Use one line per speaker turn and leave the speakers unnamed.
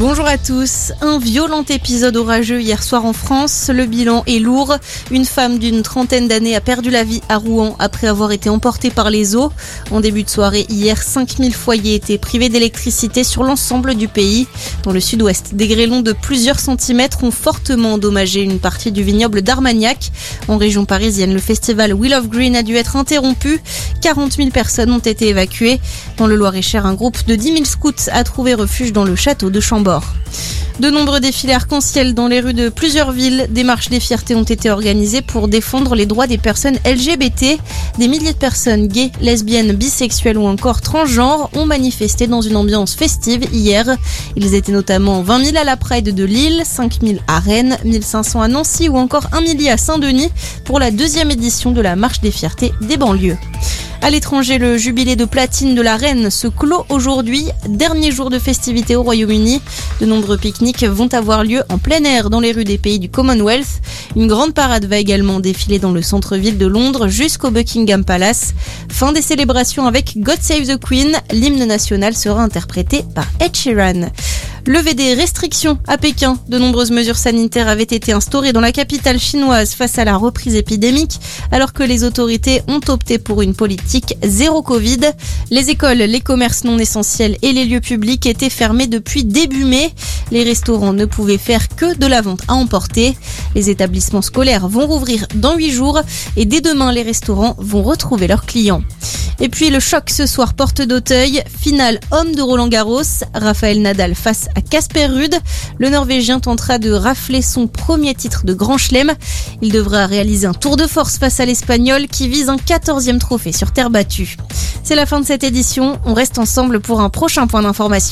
Bonjour à tous. Un violent épisode orageux hier soir en France. Le bilan est lourd. Une femme d'une trentaine d'années a perdu la vie à Rouen après avoir été emportée par les eaux. En début de soirée, hier, 5000 foyers étaient privés d'électricité sur l'ensemble du pays. Dans le sud-ouest, des grêlons de plusieurs centimètres ont fortement endommagé une partie du vignoble d'Armagnac. En région parisienne, le festival Will of Green a dû être interrompu. 40 000 personnes ont été évacuées. Dans le Loir-et-Cher, un groupe de 10 000 scouts a trouvé refuge dans le château de Chambord. De nombreux défilés arc-en-ciel dans les rues de plusieurs villes. Des marches des fiertés ont été organisées pour défendre les droits des personnes LGBT. Des milliers de personnes gays, lesbiennes, bisexuelles ou encore transgenres ont manifesté dans une ambiance festive hier. Ils étaient notamment 20 000 à la Pride de Lille, 5 000 à Rennes, 1500 à Nancy ou encore 1 millier à Saint-Denis pour la deuxième édition de la marche des fiertés des banlieues. À l'étranger, le jubilé de platine de la reine se clôt aujourd'hui, dernier jour de festivité au Royaume-Uni. De nombreux pique-niques vont avoir lieu en plein air dans les rues des pays du Commonwealth. Une grande parade va également défiler dans le centre-ville de Londres jusqu'au Buckingham Palace. Fin des célébrations avec God Save the Queen. L'hymne national sera interprété par Ed Sheeran. Levé des restrictions à Pékin, de nombreuses mesures sanitaires avaient été instaurées dans la capitale chinoise face à la reprise épidémique, alors que les autorités ont opté pour une politique zéro Covid. Les écoles, les commerces non essentiels et les lieux publics étaient fermés depuis début mai. Les restaurants ne pouvaient faire que de la vente à emporter. Les établissements scolaires vont rouvrir dans huit jours et dès demain, les restaurants vont retrouver leurs clients. Et puis le choc ce soir porte d'Auteuil, finale homme de Roland Garros, Raphaël Nadal face à Casper Rude. Le Norvégien tentera de rafler son premier titre de Grand Chelem. Il devra réaliser un tour de force face à l'Espagnol qui vise un 14e trophée sur terre battue. C'est la fin de cette édition, on reste ensemble pour un prochain point d'information.